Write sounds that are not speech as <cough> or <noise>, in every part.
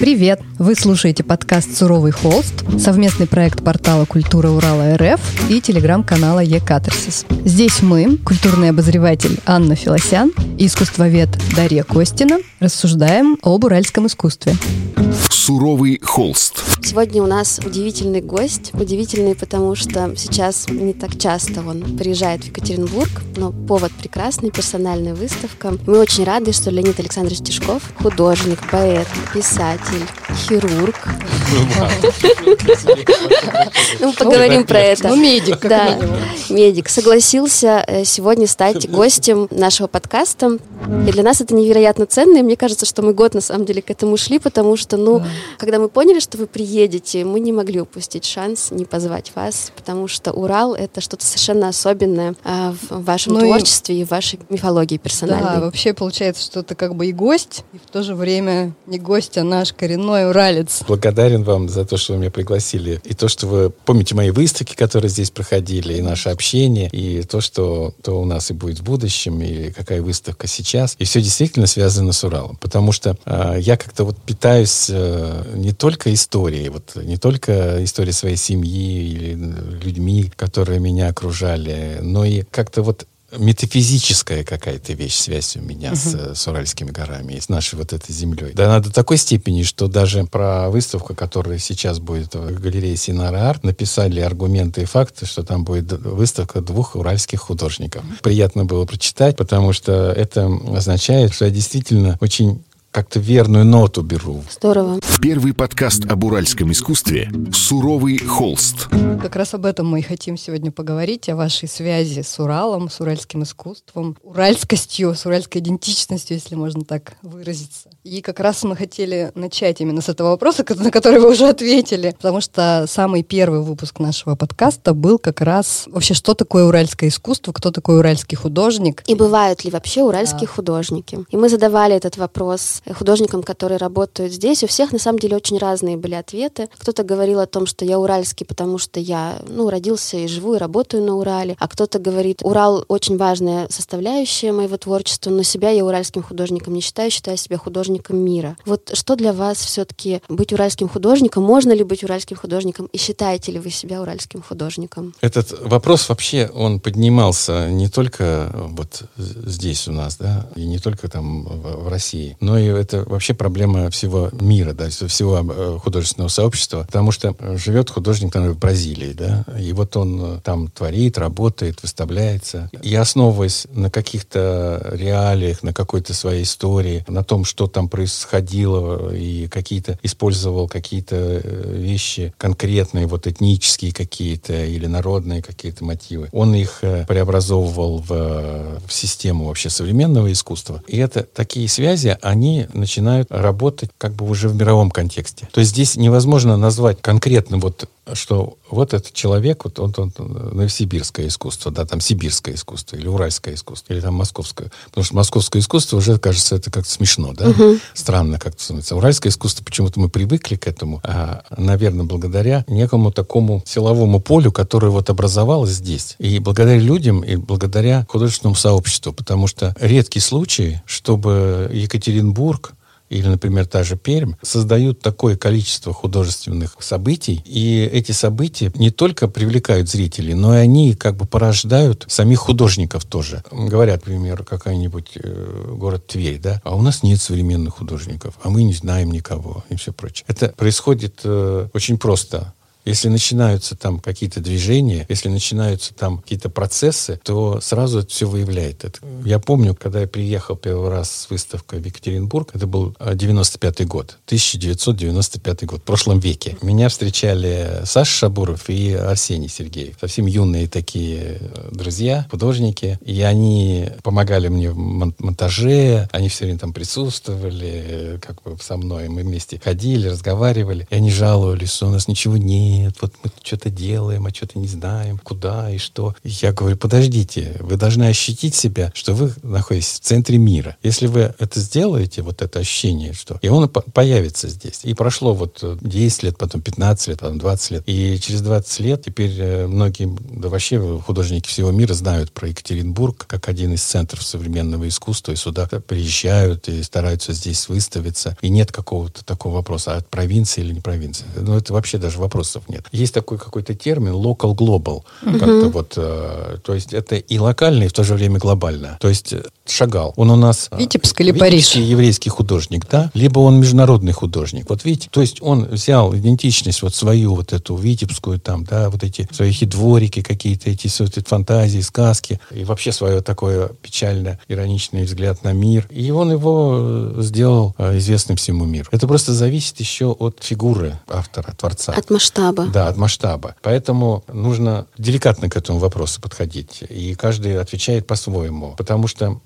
Привет! Вы слушаете подкаст «Суровый холст», совместный проект портала «Культура Урала РФ» и телеграм-канала «Екатарсис». Здесь мы, культурный обозреватель Анна Филосян и искусствовед Дарья Костина, рассуждаем об уральском искусстве. Суровый холст. Сегодня у нас удивительный гость. Удивительный, потому что сейчас не так часто он приезжает в Екатеринбург, но повод прекрасный, персональная выставка. Мы очень рады, что Леонид Александрович Тишков, художник, поэт, писатель, хирург. Ну, поговорим про это. Ну, медик, Да, медик. Согласился э, сегодня стать гостем нашего подкаста. И для нас это невероятно ценно. И мне кажется, что мы год на самом деле к этому шли, потому что, ну, когда мы поняли, что вы приедете, мы не могли упустить шанс не позвать вас, потому что Урал — это что-то совершенно особенное а, в вашем Ну и- творчестве и в вашей мифологии персональной. Да, вообще получается, что ты как бы и гость, и в то же время не гость, а наш коренной уралец. Благодарен вам за то, что вы меня пригласили. И то, что вы помните мои выставки, которые здесь проходили, и наше общение, и то, что то у нас и будет в будущем, и какая выставка сейчас. И все действительно связано с Уралом. Потому что э, я как-то вот питаюсь э, не только историей, вот не только историей своей семьи или э, людьми, которые меня окружали, но и как-то вот метафизическая какая-то вещь, связь у меня с, э, с Уральскими горами и с нашей вот этой землей. Да, она до такой степени, что даже про выставку, которая сейчас будет в галерее Синара Арт, написали аргументы и факты, что там будет выставка двух уральских художников. Приятно было прочитать, потому что это означает, что я действительно очень как-то верную ноту беру Здорово. Первый подкаст об уральском искусстве «Суровый холст». Как раз об этом мы и хотим сегодня поговорить, о вашей связи с Уралом, с уральским искусством, уральскостью, с уральской идентичностью, если можно так выразиться. И как раз мы хотели начать именно с этого вопроса, на который вы уже ответили, потому что самый первый выпуск нашего подкаста был как раз вообще, что такое уральское искусство, кто такой уральский художник. И бывают ли вообще уральские художники? И мы задавали этот вопрос художникам, которые работают здесь. У всех на самом деле очень разные были ответы. Кто-то говорил о том, что я уральский, потому что я ну, родился и живу, и работаю на Урале. А кто-то говорит, Урал очень важная составляющая моего творчества, но себя я уральским художником не считаю, считаю себя художником мира. Вот что для вас все-таки быть уральским художником? Можно ли быть уральским художником? И считаете ли вы себя уральским художником? Этот вопрос вообще, он поднимался не только вот здесь у нас, да, и не только там в России, но и это вообще проблема всего мира, да, всего э, художественного сообщества, потому что э, живет художник, там, в Бразилии, да, и вот он э, там творит, работает, выставляется, и основываясь на каких-то реалиях, на какой-то своей истории, на том, что там происходило, и какие-то, использовал какие-то э, вещи конкретные, вот этнические какие-то или народные какие-то мотивы. Он их э, преобразовывал в, э, в систему вообще современного искусства. И это такие связи, они начинают работать как бы уже в мировом контексте. То есть здесь невозможно назвать конкретно вот что вот этот человек, вот он, он, он, новосибирское искусство, да, там сибирское искусство, или уральское искусство, или там московское. Потому что московское искусство уже, кажется, это как-то смешно, да? Странно как-то становится. Уральское искусство, почему-то мы привыкли к этому, а, наверное, благодаря некому такому силовому полю, которое вот образовалось здесь. И благодаря людям, и благодаря художественному сообществу. Потому что редкий случай, чтобы Екатеринбург или, например, та же Пермь, создают такое количество художественных событий, и эти события не только привлекают зрителей, но и они как бы порождают самих художников тоже. Говорят, например, какой-нибудь э, город Тверь, да, а у нас нет современных художников, а мы не знаем никого и все прочее. Это происходит э, очень просто. Если начинаются там какие-то движения, если начинаются там какие-то процессы, то сразу это все выявляет. Это. Я помню, когда я приехал первый раз с выставкой в Екатеринбург, это был а, 95 год, 1995 год, в прошлом веке. Меня встречали Саша Шабуров и Арсений Сергеев. Совсем юные такие э, друзья, художники. И они помогали мне в мон- монтаже, они все время там присутствовали, э, как бы со мной. Мы вместе ходили, разговаривали. И они жаловались, что у нас ничего нет, нет, вот мы что-то делаем, а что-то не знаем, куда и что. Я говорю, подождите, вы должны ощутить себя, что вы находитесь в центре мира. Если вы это сделаете, вот это ощущение, что... И он появится здесь. И прошло вот 10 лет, потом 15 лет, потом 20 лет. И через 20 лет теперь э, многие, да вообще художники всего мира знают про Екатеринбург как один из центров современного искусства, и сюда приезжают и стараются здесь выставиться. И нет какого-то такого вопроса, а от провинции или не провинции. Ну, это вообще даже вопросов нет. Есть такой какой-то термин local global. Uh-huh. Как-то вот, э, то есть это и локально, и в то же время глобально. То есть э, Шагал, он у нас... Э, Витебск или Париж? еврейский художник, да? Либо он международный художник. Вот видите, то есть он взял идентичность вот свою, вот эту витебскую там, да, вот эти свои дворики какие-то, эти, эти фантазии, сказки, и вообще свое такое печально ироничный взгляд на мир. И он его э, сделал известным всему миру. Это просто зависит еще от фигуры автора, творца. От масштаба. Да, от масштаба. Поэтому нужно деликатно к этому вопросу подходить. И каждый отвечает по-своему. Потому что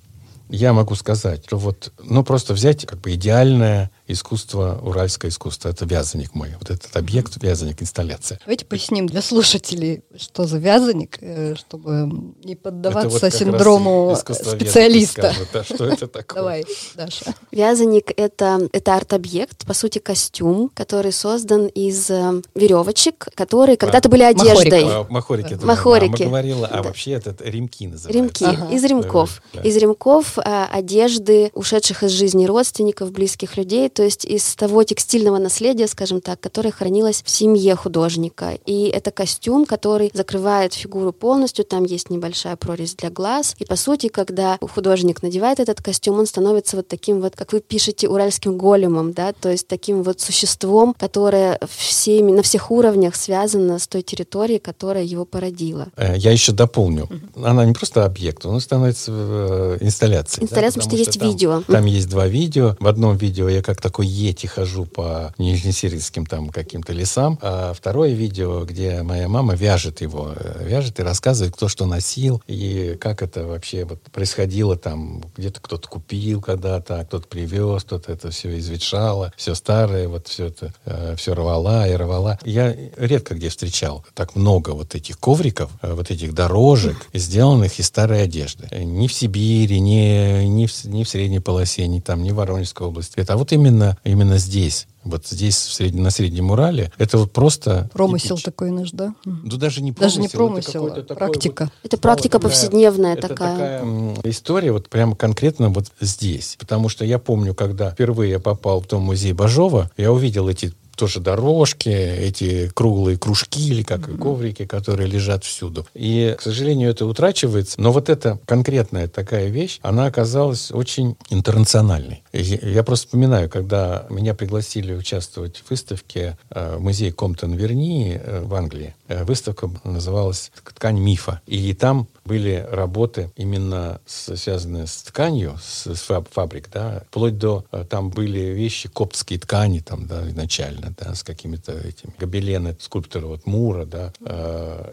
я могу сказать, что вот, ну, просто взять как бы идеальное искусство, уральское искусство. Это вязаник мой. Вот этот объект, вязаник, инсталляция. Давайте поясним для слушателей, что за вязаник, э, чтобы не поддаваться вот синдрому специалиста. Скажет, да, что это <laughs> такое? Давай, Даша. Вязаник — это, это арт-объект, по сути, костюм, который создан из э, веревочек, которые когда-то были одеждой. Махорики. Махорики. Мама говорила, а вообще это ремки называются. Ремки. Из ремков. Из ремков а, одежды ушедших из жизни родственников, близких людей, то есть из того текстильного наследия, скажем так, которое хранилось в семье художника. И это костюм, который закрывает фигуру полностью, там есть небольшая прорезь для глаз. И по сути, когда художник надевает этот костюм, он становится вот таким вот, как вы пишете, уральским големом, да, то есть таким вот существом, которое всеми, на всех уровнях связано с той территорией, которая его породила. Э, я еще дополню. Она не просто объект, он становится э, инсталляцией. Инсталляция, да, потому, потому что, что есть там, видео. Там есть два видео. В одном видео я как такой ети хожу по нижнесирийским там каким-то лесам. А второе видео, где моя мама вяжет его, э, вяжет и рассказывает, кто что носил и как это вообще вот происходило там. Где-то кто-то купил когда-то, кто-то привез, кто-то это все изветшало, все старое, вот все это, э, все рвала и рвала. Я редко где встречал так много вот этих ковриков, э, вот этих дорожек, сделанных из старой одежды. Ни в Сибири, ни, ни, в, ни в Средней полосе, ни там, ни в Воронежской области. Это а вот именно именно, именно здесь, вот здесь, в сред... на Среднем Урале, это вот просто... Промысел типич... такой наш, да? Ну, даже не промысел. Даже не промысел, это а практика. Вот, это практика такая, повседневная это такая. такая история вот прямо конкретно вот здесь. Потому что я помню, когда впервые я попал в том музей Бажова, я увидел эти тоже дорожки, эти круглые кружки или как mm-hmm. коврики, которые лежат всюду. И, к сожалению, это утрачивается. Но вот эта конкретная такая вещь, она оказалась очень интернациональной. Я просто вспоминаю, когда меня пригласили участвовать в выставке э, в музее Комптон-Верни э, в Англии. Э, выставка называлась «Ткань мифа». И там были работы именно связанные с тканью, с, фабрик, да, вплоть до, там были вещи, коптские ткани там, да, изначально, да, с какими-то этими гобелены скульптора вот Мура, да,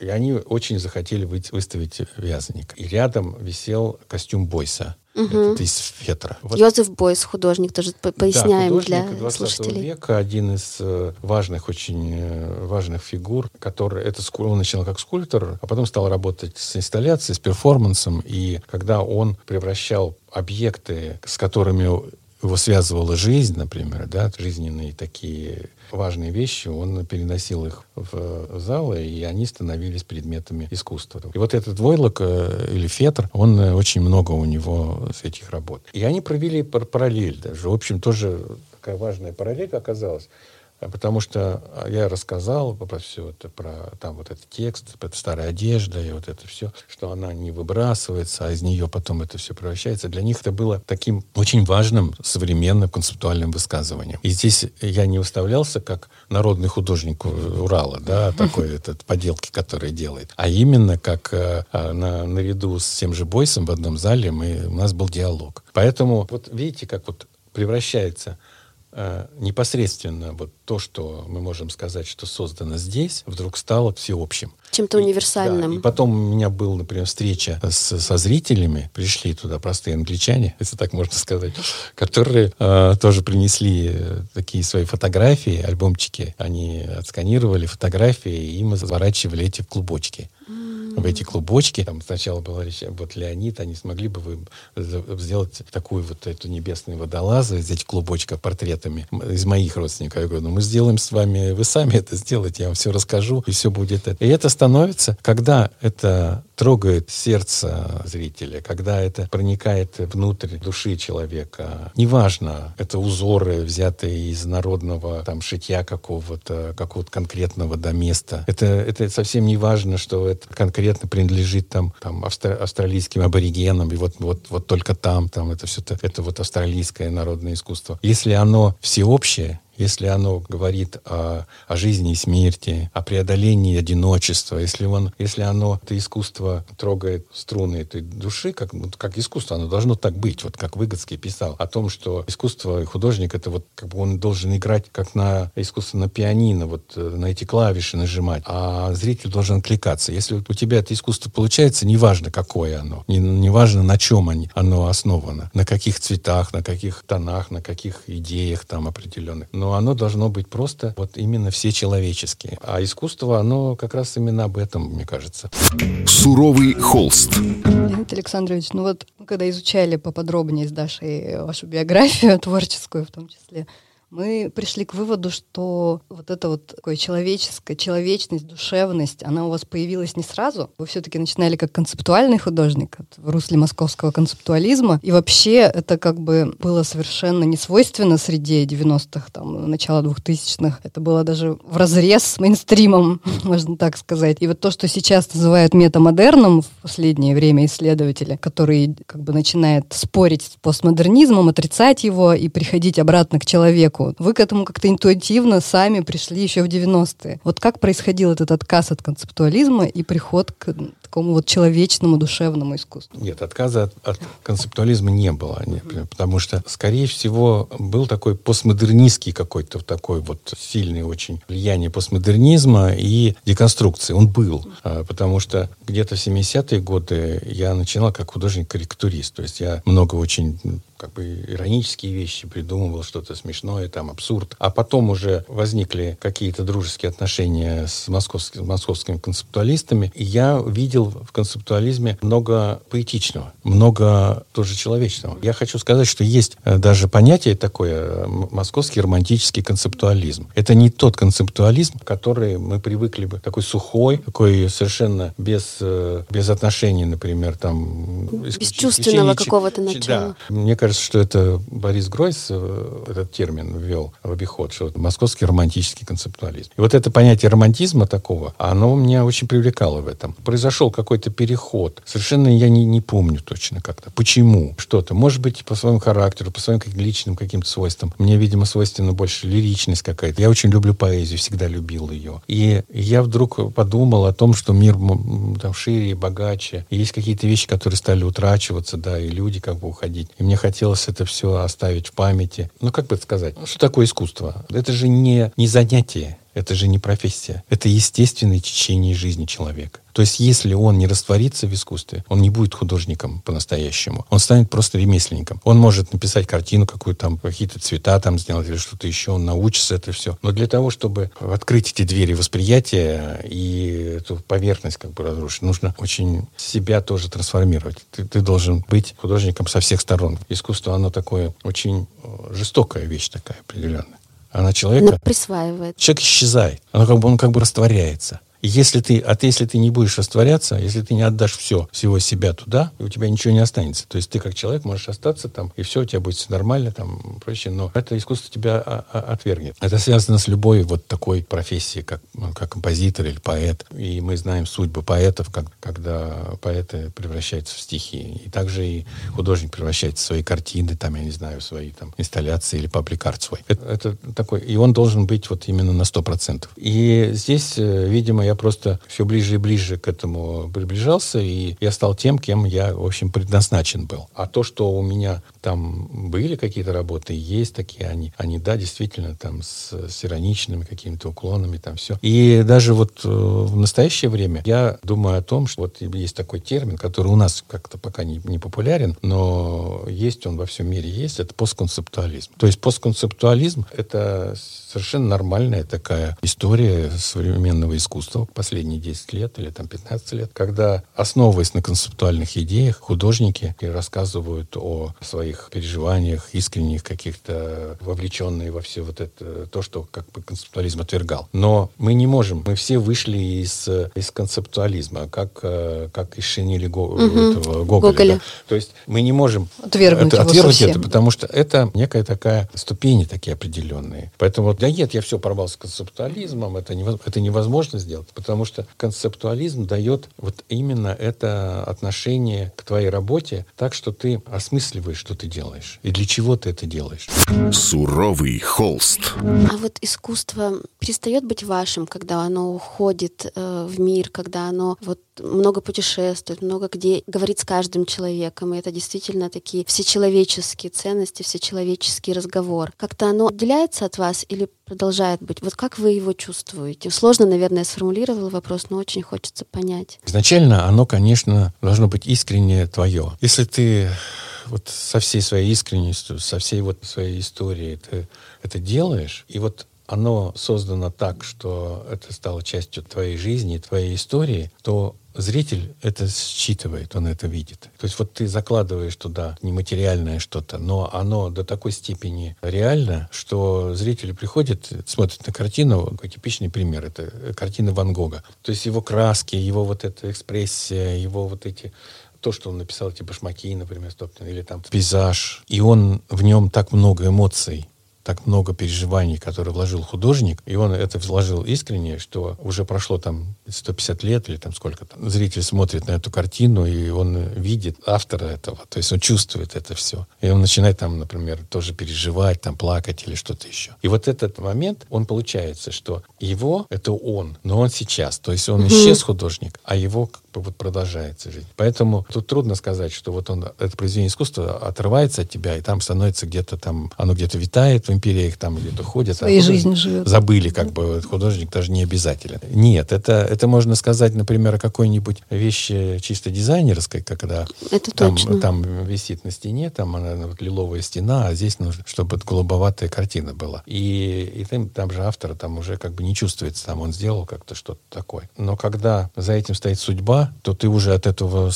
и они очень захотели выставить вязаник. И рядом висел костюм Бойса. Угу. Это из фетра. Вот. Йозеф Бойс, художник, тоже поясняем да, для 20 слушателей. века, один из э, важных, очень э, важных фигур, который, это, он начал как скульптор, а потом стал работать с инсталляцией, с перформансом, и когда он превращал объекты, с которыми его связывала жизнь, например, да, жизненные такие важные вещи, он переносил их в залы, и они становились предметами искусства. И вот этот войлок э, или фетр, он э, очень много у него с этих работ. И они провели параллель даже. В общем, тоже такая важная параллель оказалась. А потому что а, я рассказал про все это, про там вот этот текст, это старая одежда и вот это все, что она не выбрасывается, а из нее потом это все превращается. Для них это было таким очень важным современным концептуальным высказыванием. И здесь я не выставлялся как народный художник Урала, да, такой этот поделки, которые делает, а именно как э, а, на, наряду с тем же Бойсом в одном зале мы, у нас был диалог. Поэтому вот видите, как вот превращается непосредственно вот то, что мы можем сказать, что создано здесь, вдруг стало всеобщим. Чем-то универсальным. Да, и потом у меня была, например, встреча с, со зрителями, пришли туда простые англичане, <laughs> если так можно сказать, которые э, тоже принесли э, такие свои фотографии, альбомчики. Они отсканировали фотографии, и мы заворачивали эти в клубочки в эти клубочки. Там сначала была речь, вот Леонид, они смогли бы вы сделать такую вот эту небесную водолазу из этих клубочков портретами из моих родственников. Я говорю, ну мы сделаем с вами, вы сами это сделаете, я вам все расскажу, и все будет это. И это становится, когда это трогает сердце зрителя, когда это проникает внутрь души человека. Неважно, это узоры, взятые из народного там шитья какого-то, какого-то конкретного до места. Это, это совсем не важно, что это конкретно принадлежит там, там австралийским аборигенам, и вот, вот, вот только там, там это все это, это вот австралийское народное искусство. Если оно всеобщее, если оно говорит о, о жизни и смерти, о преодолении одиночества, если, он, если оно, это искусство трогает струны этой души, как, как искусство, оно должно так быть, вот как Выгодский писал, о том, что искусство и художник, это вот как бы он должен играть как на искусство на пианино, вот э, на эти клавиши нажимать, а зритель должен откликаться. Если у тебя это искусство получается, неважно, какое оно, не, неважно, на чем оно основано, на каких цветах, на каких тонах, на каких идеях там определенных, но оно должно быть просто вот именно все человеческие. А искусство, оно как раз именно об этом, мне кажется. Суровый холст. Леонид Александрович, ну вот когда изучали поподробнее с Дашей вашу биографию <laughs> творческую в том числе, мы пришли к выводу, что вот эта вот такая человеческая, человечность, душевность, она у вас появилась не сразу. Вы все-таки начинали как концептуальный художник в русле московского концептуализма. И вообще это как бы было совершенно не свойственно среде 90-х, там, начала 2000-х. Это было даже в разрез с мейнстримом, <laughs> можно так сказать. И вот то, что сейчас называют метамодерном в последнее время исследователи, который как бы начинает спорить с постмодернизмом, отрицать его и приходить обратно к человеку, легко. Вы к этому как-то интуитивно сами пришли еще в 90-е. Вот как происходил этот отказ от концептуализма и приход к такому вот человечному, душевному искусству? Нет, отказа от, от концептуализма не было. Нет, потому что, скорее всего, был такой постмодернистский какой-то такой вот сильный очень влияние постмодернизма и деконструкции. Он был. А, потому что где-то в 70-е годы я начинал как художник-карикатурист. То есть я много очень как бы иронические вещи придумывал, что-то смешное, там, абсурд. А потом уже возникли какие-то дружеские отношения с московскими, московскими концептуалистами, и я видел в концептуализме много поэтичного, много тоже человечного. Я хочу сказать, что есть э, даже понятие такое э, московский романтический концептуализм. Это не тот концептуализм, который мы привыкли бы, такой сухой, такой совершенно без, э, без отношений, например, там... Бесчувственного какого-то начала. Да. Мне кажется, что это Борис Гройс этот термин ввел в обиход, что московский романтический концептуализм. И вот это понятие романтизма такого, оно меня очень привлекало в этом. Произошел какой-то переход. Совершенно я не, не помню точно как-то. Почему? Что-то. Может быть, по своему характеру, по своим личным каким-то свойствам. Мне, видимо, свойственна больше лиричность какая-то. Я очень люблю поэзию, всегда любил ее. И я вдруг подумал о том, что мир там шире и богаче. И есть какие-то вещи, которые стали утрачиваться, да, и люди как бы уходить. И мне хотелось это все оставить в памяти. Ну, как бы сказать, что такое искусство? Это же не, не занятие, это же не профессия. Это естественное течение жизни человека. То есть, если он не растворится в искусстве, он не будет художником по-настоящему. Он станет просто ремесленником. Он может написать картину какую-то там, какие-то цвета там сделать или что-то еще. Он научится это все. Но для того, чтобы открыть эти двери восприятия и эту поверхность как бы разрушить, нужно очень себя тоже трансформировать. Ты, ты должен быть художником со всех сторон. Искусство, оно такое очень э, жестокая вещь такая определенная. Она человека... присваивает. Человек исчезает. Он как бы, он как бы растворяется если ты, а ты, если ты не будешь растворяться, если ты не отдашь все, всего себя туда, у тебя ничего не останется. То есть ты как человек можешь остаться там, и все, у тебя будет все нормально, там, прочее, но это искусство тебя а, а, отвергнет. Это связано с любой вот такой профессией, как, ну, как композитор или поэт. И мы знаем судьбы поэтов, как, когда поэты превращаются в стихи. И также и художник превращается в свои картины, там, я не знаю, в свои там инсталляции или пабликарт свой. Это, это такой, и он должен быть вот именно на 100%. И здесь, э, видимо, я я просто все ближе и ближе к этому приближался, и я стал тем, кем я, в общем, предназначен был. А то, что у меня там были какие-то работы, есть такие они, они, да, действительно, там с, с ироничными какими-то уклонами, там все. И даже вот э, в настоящее время я думаю о том, что вот есть такой термин, который у нас как-то пока не, не популярен, но есть он во всем мире, есть, это постконцептуализм. То есть постконцептуализм — это совершенно нормальная такая история современного искусства последние 10 лет или там 15 лет, когда, основываясь на концептуальных идеях, художники рассказывают о своих переживаниях, искренних каких-то, вовлеченные во все вот это, то, что как бы концептуализм отвергал. Но мы не можем, мы все вышли из, из концептуализма, как, э, как из шинели Го, угу. этого, Гоголя. Гоголя. Да? То есть мы не можем отвергнуть, это, отвергнуть это, потому что это некая такая ступени такие определенные. Поэтому вот да нет, я все порвал с концептуализмом, это, не, это невозможно сделать, потому что концептуализм дает вот именно это отношение к твоей работе так, что ты осмысливаешь, что ты делаешь и для чего ты это делаешь. Суровый холст. А вот искусство перестает быть вашим, когда оно уходит э, в мир, когда оно вот много путешествует, много где говорит с каждым человеком, и это действительно такие всечеловеческие ценности, всечеловеческий разговор. Как-то оно отделяется от вас или продолжает быть? Вот как вы его чувствуете? Сложно, наверное, сформулировала вопрос, но очень хочется понять. Изначально оно, конечно, должно быть искреннее твое. Если ты вот со всей своей искренностью, со всей вот своей историей ты это делаешь, и вот оно создано так, что это стало частью твоей жизни, твоей истории, то зритель это считывает, он это видит. То есть вот ты закладываешь туда нематериальное что-то, но оно до такой степени реально, что зрители приходят, смотрят на картину, типичный пример, это картина Ван Гога. То есть его краски, его вот эта экспрессия, его вот эти то, что он написал, эти башмаки, например, или там пейзаж, и он в нем так много эмоций, так много переживаний, которые вложил художник, и он это вложил искренне, что уже прошло там 150 лет или там сколько там. Зритель смотрит на эту картину, и он видит автора этого, то есть он чувствует это все. И он начинает там, например, тоже переживать, там плакать или что-то еще. И вот этот момент, он получается, что его — это он, но он сейчас. То есть он исчез, художник, а его вот продолжается жить. Поэтому тут трудно сказать, что вот он, это произведение искусства отрывается от тебя, и там становится где-то там, оно где-то витает, в империях там где-то ходят. Своей а жизнью живет. Забыли, как бы, художник даже не обязателен. Нет, это, это можно сказать, например, о какой-нибудь вещи чисто дизайнерской, когда это там, точно. там висит на стене, там она вот, лиловая стена, а здесь нужно, чтобы голубоватая картина была. И, и там, там же автор там уже как бы не чувствуется, там он сделал как-то что-то такое. Но когда за этим стоит судьба, то ты уже от этого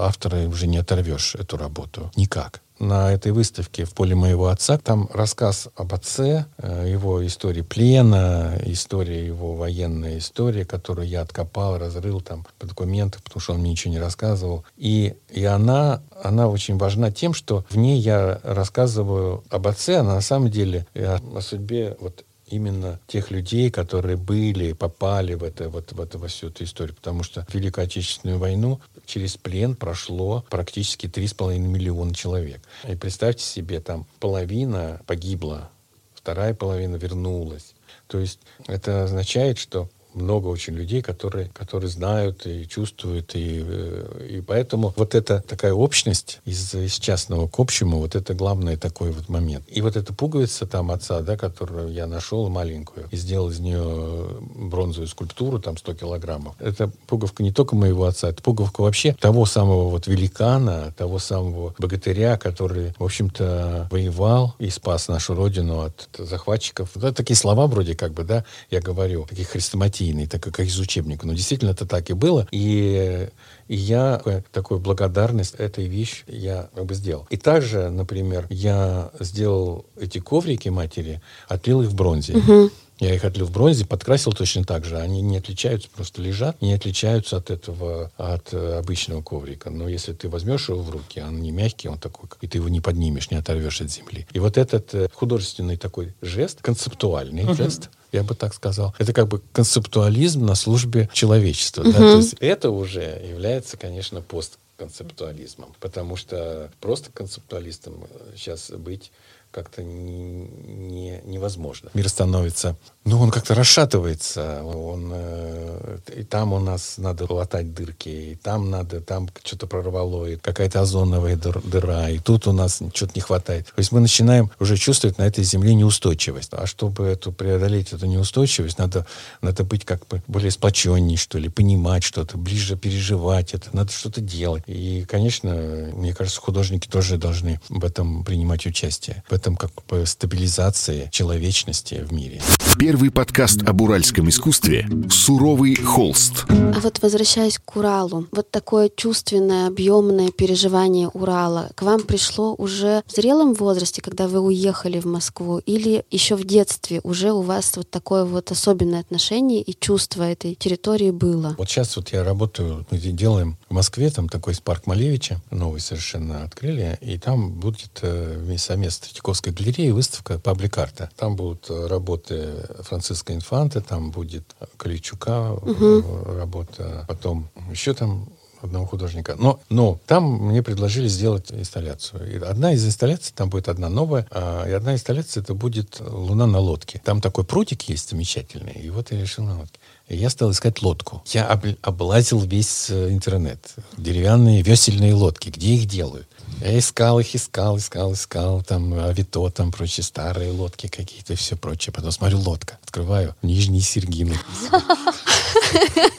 автора уже не оторвешь эту работу. Никак на этой выставке в поле моего отца. Там рассказ об отце, э, его истории плена, история его военная история, которую я откопал, разрыл там по документам, потому что он мне ничего не рассказывал. И, и она, она очень важна тем, что в ней я рассказываю об отце, а на самом деле о, о судьбе вот именно тех людей, которые были, попали в, это, вот, в, это, во всю эту историю. Потому что Великую Отечественную войну через плен прошло практически 3,5 миллиона человек. И представьте себе, там половина погибла, вторая половина вернулась. То есть это означает, что много очень людей, которые, которые знают и чувствуют, и, э, и поэтому вот эта такая общность из, из частного к общему, вот это главный такой вот момент. И вот эта пуговица там отца, да, которую я нашел маленькую, и сделал из нее бронзовую скульптуру, там 100 килограммов. Это пуговка не только моего отца, это пуговка вообще того самого вот великана, того самого богатыря, который, в общем-то, воевал и спас нашу родину от захватчиков. Это такие слова вроде как бы, да, я говорю, такие хрестоматийные партийный, так как из учебника. Но действительно это так и было. И, и я такую благодарность этой вещи я как бы сделал. И также, например, я сделал эти коврики матери, отлил их в бронзе. Угу. Я их отлил в бронзе, подкрасил точно так же. Они не отличаются, просто лежат, не отличаются от этого, от э, обычного коврика. Но если ты возьмешь его в руки, он не мягкий, он такой, и ты его не поднимешь, не оторвешь от земли. И вот этот э, художественный такой жест, концептуальный uh-huh. жест, я бы так сказал. Это как бы концептуализм на службе человечества. Uh-huh. Да? То есть это уже является, конечно, пост концептуализмом, потому что просто концептуалистом сейчас быть как-то не, не, невозможно. Мир становится, ну, он как-то расшатывается. Он, э, и там у нас надо латать дырки, и там надо, там что-то прорвало, и какая-то озоновая дыр, дыра, и тут у нас что-то не хватает. То есть мы начинаем уже чувствовать на этой земле неустойчивость. А чтобы эту преодолеть эту неустойчивость, надо, надо быть как бы более сплоченней, что ли, понимать что-то, ближе переживать это, надо что-то делать. И, конечно, мне кажется, художники тоже должны в этом принимать участие, в этом как бы стабилизации человечности в мире. Первый подкаст об уральском искусстве «Суровый холст». А вот возвращаясь к Уралу, вот такое чувственное, объемное переживание Урала к вам пришло уже в зрелом возрасте, когда вы уехали в Москву, или еще в детстве уже у вас вот такое вот особенное отношение и чувство этой территории было? Вот сейчас вот я работаю, мы делаем в Москве, там такой парк Малевича, новый совершенно открыли, и там будет э, совместно Третьяковской галереи выставка пабликарта. Там будут э, работы Франциска Инфанта, там будет Каличука угу. работа, потом еще там одного художника. Но, но там мне предложили сделать инсталляцию. И одна из инсталляций, там будет одна новая, а, и одна инсталляция это будет «Луна на лодке». Там такой прутик есть замечательный, и вот я решил на лодке. И я стал искать лодку. Я об, облазил весь э, интернет. Деревянные весельные лодки. Где их делают? Я искал их, искал, искал, искал. Там Авито, там прочие старые лодки какие-то и все прочее. Потом смотрю, лодка. Открываю. Нижние Сергины. <laughs>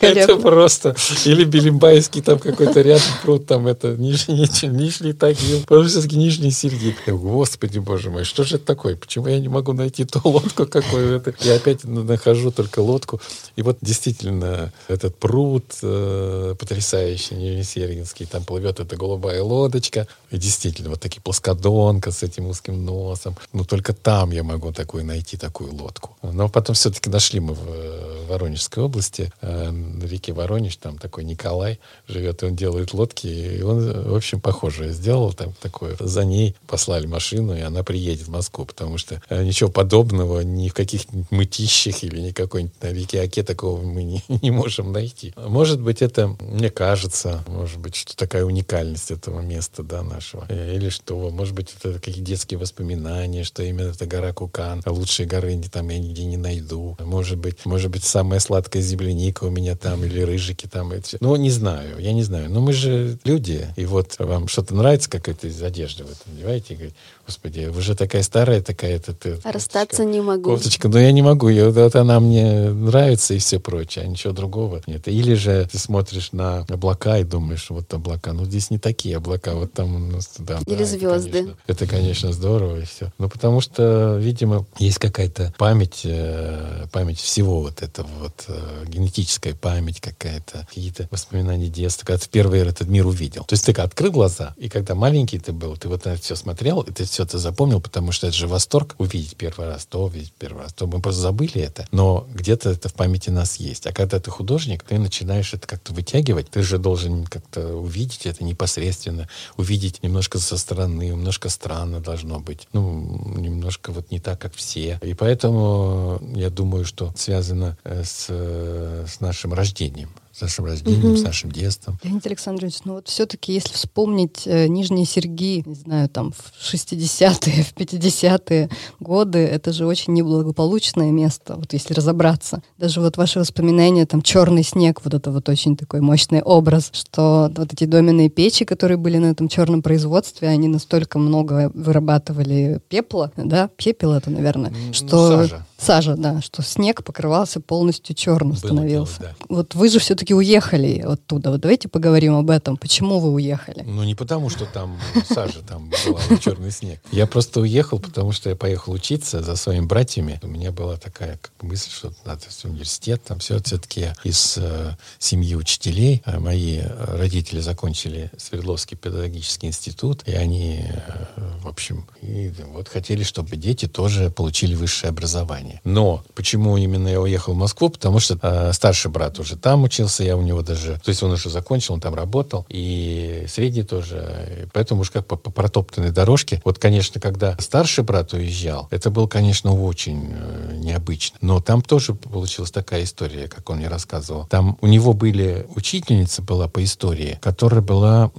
Это просто... Или Белимбайский там какой-то рядом пруд, там это Нижний, Нижний Тагил. По-русски Нижний Сергин. Господи, боже мой, что же это такое? Почему я не могу найти ту лодку, какую это? Я опять нахожу только лодку. И вот действительно этот пруд э, потрясающий, Нижнесергинский, там плывет эта голубая лодочка. И действительно, вот такие плоскодонка с этим узким носом. Ну, только там я могу такую найти, такую лодку. Но потом все-таки нашли мы в, в Воронежской области, э, на реке Воронеж, там такой Николай живет, и он делает лодки, и он, в общем, похожее сделал там такое. За ней послали машину, и она приедет в Москву, потому что э, ничего подобного ни в каких-нибудь мытищах или ни какой-нибудь на реке Оке такого мы не, <laughs> не можем найти. Может быть, это, мне кажется, может быть, что такая уникальность этого места, да, нашего. Э, или что, может быть, это какие детские воспоминания, что именно это гора Кукан, лучшие горы там я нигде не найду. Может быть, может быть, самая сладкая земляника у меня там, или рыжики там. И все. Ну, не знаю, я не знаю. Но мы же люди, и вот вам что-то нравится, какая-то из одежды вы там одеваете, и говорите, господи, вы же такая старая такая. Это, ты, Расстаться не могу. Кофточка, но я не могу, ее, вот она мне нравится и все прочее, а ничего другого нет. Или же ты смотришь на облака и думаешь, вот облака, ну здесь не такие облака, вот там у нас, да. Или да, звезды. Это конечно, это, конечно, здорово и все. Ну, потому что, видимо, есть какая-то память, э, память всего вот этого вот, э, генетическая память какая-то, какие-то воспоминания детства, когда ты впервые этот мир увидел. То есть ты открыл глаза, и когда маленький ты был, ты вот на это все смотрел, и ты все это запомнил, потому что это же восторг увидеть первый раз, то увидеть первый раз, то мы просто забыли это, но где-то это в памяти нас есть. А когда ты художник, ты начинаешь это как-то вытягивать, ты же должен как-то увидеть это непосредственно, увидеть немножко со стороны, немножко странно должно быть, ну, немножко вот не так, как все. И поэтому я думаю, что связано э, с, э, с нашим рождением с нашим рождением, угу. с нашим детством. Леонид Александрович, ну вот все-таки, если вспомнить э, Нижние Серги, не знаю, там в 60-е, <laughs> в 50-е годы, это же очень неблагополучное место, вот если разобраться. Даже вот ваши воспоминания, там черный снег, вот это вот очень такой мощный образ, что вот эти доменные печи, которые были на этом черном производстве, они настолько много вырабатывали пепла, да, пепел это, наверное, ну, что... Сажа. Сажа, да, что снег покрывался полностью черным становился. Дело, да. Вот вы же все-таки уехали оттуда. Вот давайте поговорим об этом. Почему вы уехали? Ну, не потому, что там сажа, там была черный снег. Я просто уехал, потому что я поехал учиться за своими братьями. У меня была такая как мысль, что надо в университет, там все. Все-таки из э, семьи учителей. А мои родители закончили Свердловский педагогический институт, и они, э, в общем, и вот хотели, чтобы дети тоже получили высшее образование образования. Но почему именно я уехал в Москву? Потому что э, старший брат уже там учился, я у него даже... То есть он уже закончил, он там работал, и средний тоже. И поэтому уж как по, по протоптанной дорожке. Вот, конечно, когда старший брат уезжал, это было, конечно, очень э, необычно. Но там тоже получилась такая история, как он мне рассказывал. Там у него были... Учительница была по истории, которая была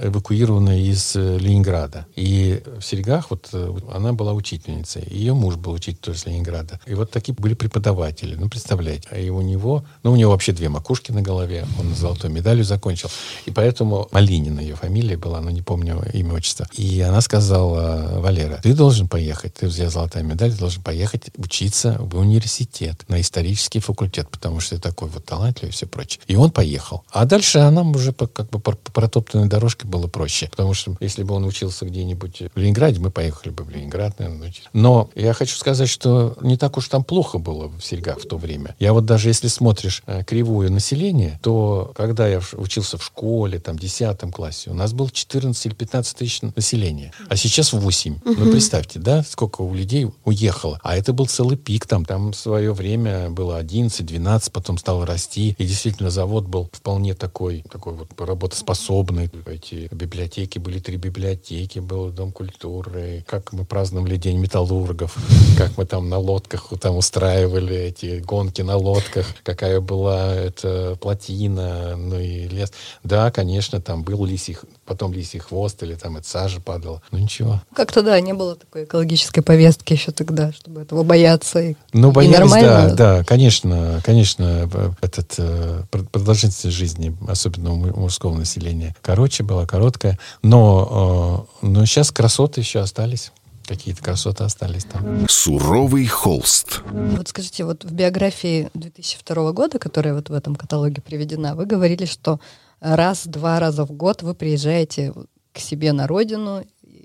эвакуирована из э, Ленинграда. И в Серегах вот э, она была учительницей. Ее муж был учитель тоже из Ленинграда. И вот такие были преподаватели. Ну, представляете. И у него... Ну, у него вообще две макушки на голове. Он золотой медалью закончил. И поэтому Малинина ее фамилия была, но не помню имя, отчество. И она сказала, Валера, ты должен поехать. Ты взял золотая медаль, ты должен поехать учиться в университет, на исторический факультет, потому что ты такой вот талантливый и все прочее. И он поехал. А дальше она уже по, как бы по протоптанной дорожке было проще. Потому что если бы он учился где-нибудь в Ленинграде, мы поехали бы в Ленинград, наверное. Но я хочу сказать, что не так уж там плохо было в Серегах в то время. Я вот даже если смотришь э, кривую населения, то когда я учился в школе, там, в 10 классе, у нас было 14 или 15 тысяч населения, а сейчас 8. Угу. Ну, представьте, да, сколько у людей уехало. А это был целый пик, там, там в свое время было 11, 12, потом стало расти. И действительно завод был вполне такой, такой вот работоспособный. Эти библиотеки, были три библиотеки, был Дом культуры. Как мы праздновали День металлургов, как мы там на лодках там устраивали эти гонки на лодках, какая была эта плотина, ну и лес. Да, конечно, там был лисий, потом лисий хвост или там это сажа падала. Ну ничего. Как-то да, не было такой экологической повестки еще тогда, чтобы этого бояться. И, ну, боялись, и нормально. да, да, конечно, конечно, этот э, продолжительность жизни, особенно у мужского населения, короче была, короткая, но, э, но сейчас красоты еще остались какие-то красоты остались там. Суровый холст. Вот скажите, вот в биографии 2002 года, которая вот в этом каталоге приведена, вы говорили, что раз-два раза в год вы приезжаете к себе на родину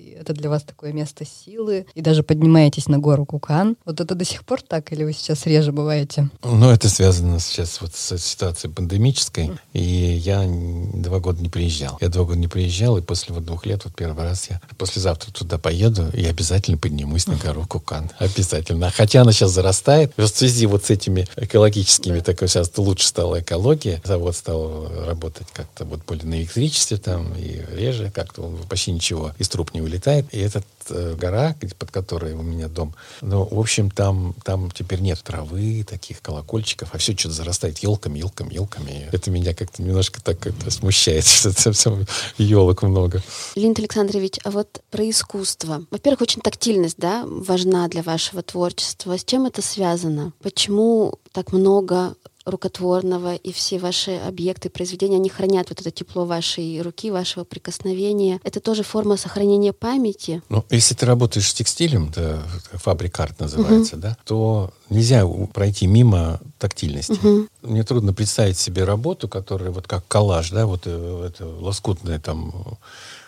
это для вас такое место силы, и даже поднимаетесь на гору Кукан. Вот это до сих пор так, или вы сейчас реже бываете? Ну, это связано сейчас вот с ситуацией пандемической, и я два года не приезжал. Я два года не приезжал, и после вот двух лет, вот первый раз я послезавтра туда поеду, и обязательно поднимусь на гору Кукан. Обязательно. Хотя она сейчас зарастает, в связи вот с этими экологическими, так сейчас лучше стала экология, завод стал работать как-то вот более на электричестве там, и реже, как-то почти ничего из труб не вылетает летает, и эта э, гора, под которой у меня дом, ну, в общем, там, там теперь нет травы, таких колокольчиков, а все что-то зарастает елками, елками, елками. Это меня как-то немножко так как-то смущает, <laughs> что совсем елок много. Леонид Александрович, а вот про искусство. Во-первых, очень тактильность, да, важна для вашего творчества. С чем это связано? Почему так много рукотворного, и все ваши объекты, произведения, они хранят вот это тепло вашей руки, вашего прикосновения. Это тоже форма сохранения памяти. Ну, если ты работаешь с текстилем, да, фабрикарт называется, угу. да, то нельзя пройти мимо тактильности. Угу. Мне трудно представить себе работу, которая вот как коллаж, да, вот э, это лоскутное там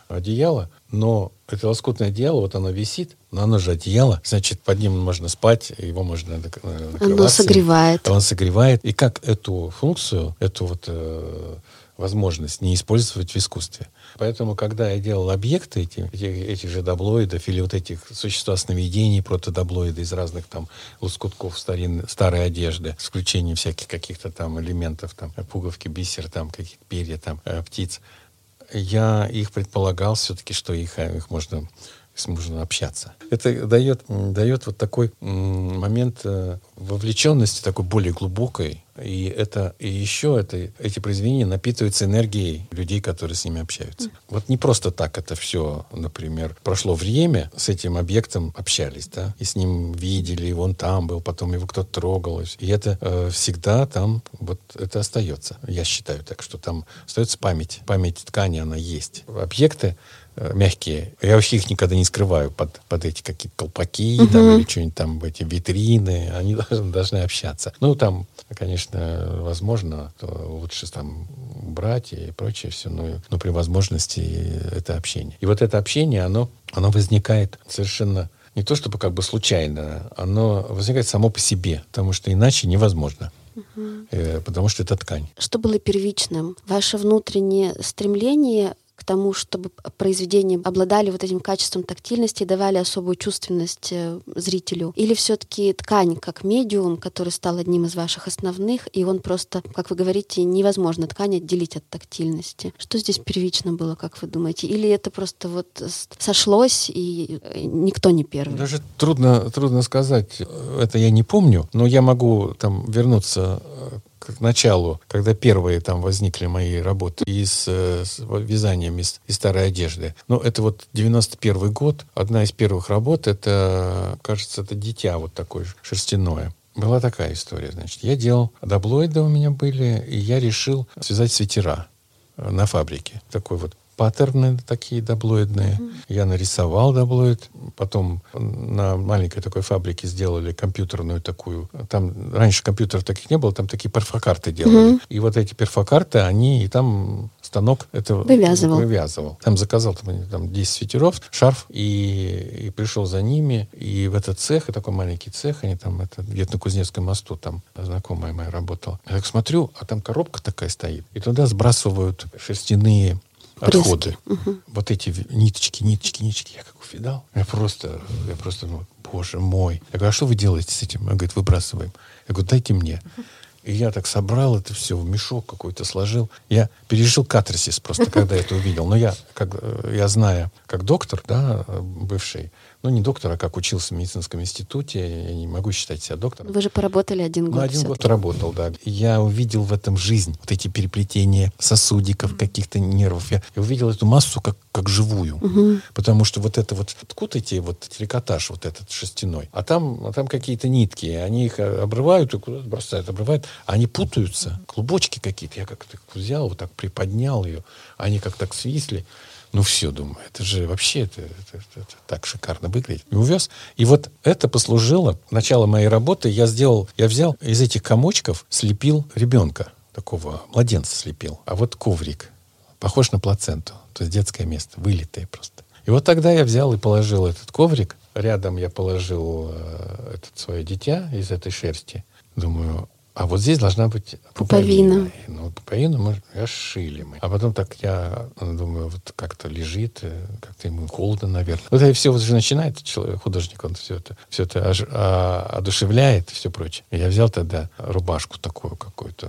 одеяло, но это лоскутное одеяло, вот оно висит, но оно же одеяло, значит, под ним можно спать, его можно накрываться. Оно согревает. Он согревает. И как эту функцию, эту вот э, возможность не использовать в искусстве? Поэтому, когда я делал объекты эти, эти, этих же даблоидов или вот этих существа сновидений, протодаблоиды из разных там лоскутков старин, старой одежды, с исключением всяких каких-то там элементов, там пуговки, бисер, там какие-то перья, там э, птиц, я их предполагал все-таки, что их, э, их можно можно общаться. Это дает, дает вот такой момент э, вовлеченности, такой более глубокой. И, это, и еще это, эти произведения напитываются энергией людей, которые с ними общаются. Вот не просто так это все, например, прошло время, с этим объектом общались, да, и с ним видели, и он там был, потом его кто-то трогал. И это э, всегда там, вот это остается. Я считаю так, что там остается память. Память ткани, она есть. Объекты мягкие. Я вообще их никогда не скрываю под, под эти какие-то колпаки uh-huh. там, или что-нибудь там, эти витрины. Они <laughs> должны, должны общаться. Ну, там, конечно, возможно, то лучше там брать и прочее все, но, но при возможности это общение. И вот это общение, оно, оно возникает совершенно не то чтобы как бы случайно, оно возникает само по себе, потому что иначе невозможно. Угу. Э, потому что это ткань. Что было первичным? Ваше внутреннее стремление к тому, чтобы произведения обладали вот этим качеством тактильности и давали особую чувственность э, зрителю? Или все-таки ткань как медиум, который стал одним из ваших основных, и он просто, как вы говорите, невозможно ткань отделить от тактильности? Что здесь первично было, как вы думаете? Или это просто вот сошлось, и э, никто не первый? Даже трудно, трудно сказать. Это я не помню, но я могу там вернуться э, к началу, когда первые там возникли мои работы из э, с вязанием из, из старой одежды. Ну, это вот 91 год. Одна из первых работ, это, кажется, это дитя вот такое шерстяное. Была такая история, значит. Я делал, даблоиды у меня были, и я решил связать свитера э, на фабрике. Такой вот паттерны такие даблоидные. Mm-hmm. Я нарисовал даблоид. Потом на маленькой такой фабрике сделали компьютерную такую. Там раньше компьютеров таких не было, там такие перфокарты делали. Mm-hmm. И вот эти перфокарты, они и там станок это вывязывал. вывязывал. Там заказал там, там 10 свитеров, шарф, и, и пришел за ними. И в этот цех, и такой маленький цех, они там, это где-то на Кузнецком мосту, там знакомая моя работала. Я так смотрю, а там коробка такая стоит. И туда сбрасывают шерстяные отходы. Угу. Вот эти ниточки, ниточки, ниточки. Я как увидал. Я просто, я просто, ну, боже мой. Я говорю, а что вы делаете с этим? Он говорит, выбрасываем. Я говорю, дайте мне. И я так собрал это все в мешок какой-то сложил. Я пережил катарсис просто, когда это увидел. Но я, как, э, я знаю, как доктор, да, бывший, ну, не доктор, а как учился в медицинском институте, я не могу считать себя доктором. Вы же поработали один год. Ну, один год работал, да. Я увидел в этом жизнь, вот эти переплетения сосудиков, каких-то нервов. Я, я увидел эту массу как, как живую. Угу. Потому что вот это вот, откуда эти вот трикотаж вот этот шерстяной, а там, а там какие-то нитки, они их обрывают и куда-то бросают, обрывают, а они путаются, клубочки какие-то. Я как-то взял, вот так приподнял ее, они как так свисли. Ну все, думаю, это же вообще это, это, это, это так шикарно выглядит. И увез. И вот это послужило начало моей работы. Я сделал, я взял из этих комочков, слепил ребенка, такого младенца слепил. А вот коврик, похож на плаценту, то есть детское место, вылитое просто. И вот тогда я взял и положил этот коврик. Рядом я положил э, это свое дитя из этой шерсти. Думаю, а вот здесь должна быть пуповина. пуповина. Ну, пуповину мы шили мы. А потом так я думаю, вот как-то лежит, э, как-то ему холодно, наверное. Вот это все вот же начинает человек, художник, он все это, все это ож, а, одушевляет и все прочее. И я взял тогда рубашку такую какую-то